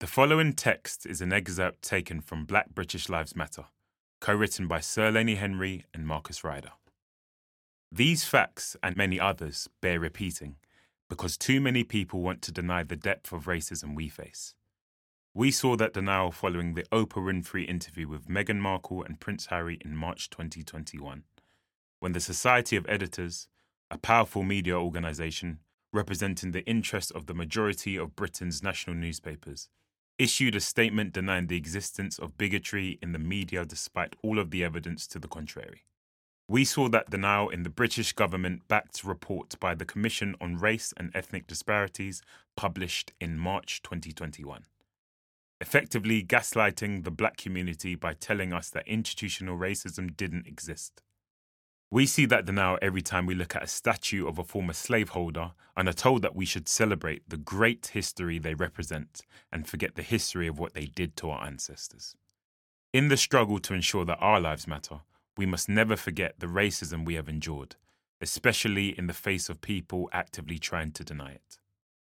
The following text is an excerpt taken from Black British Lives Matter, co written by Sir Lenny Henry and Marcus Ryder. These facts and many others bear repeating because too many people want to deny the depth of racism we face. We saw that denial following the Oprah Winfrey interview with Meghan Markle and Prince Harry in March 2021, when the Society of Editors, a powerful media organisation representing the interests of the majority of Britain's national newspapers, issued a statement denying the existence of bigotry in the media despite all of the evidence to the contrary. We saw that denial in the British government backed report by the Commission on Race and Ethnic Disparities published in March 2021, effectively gaslighting the black community by telling us that institutional racism didn't exist. We see that denial every time we look at a statue of a former slaveholder and are told that we should celebrate the great history they represent and forget the history of what they did to our ancestors. In the struggle to ensure that our lives matter, we must never forget the racism we have endured, especially in the face of people actively trying to deny it.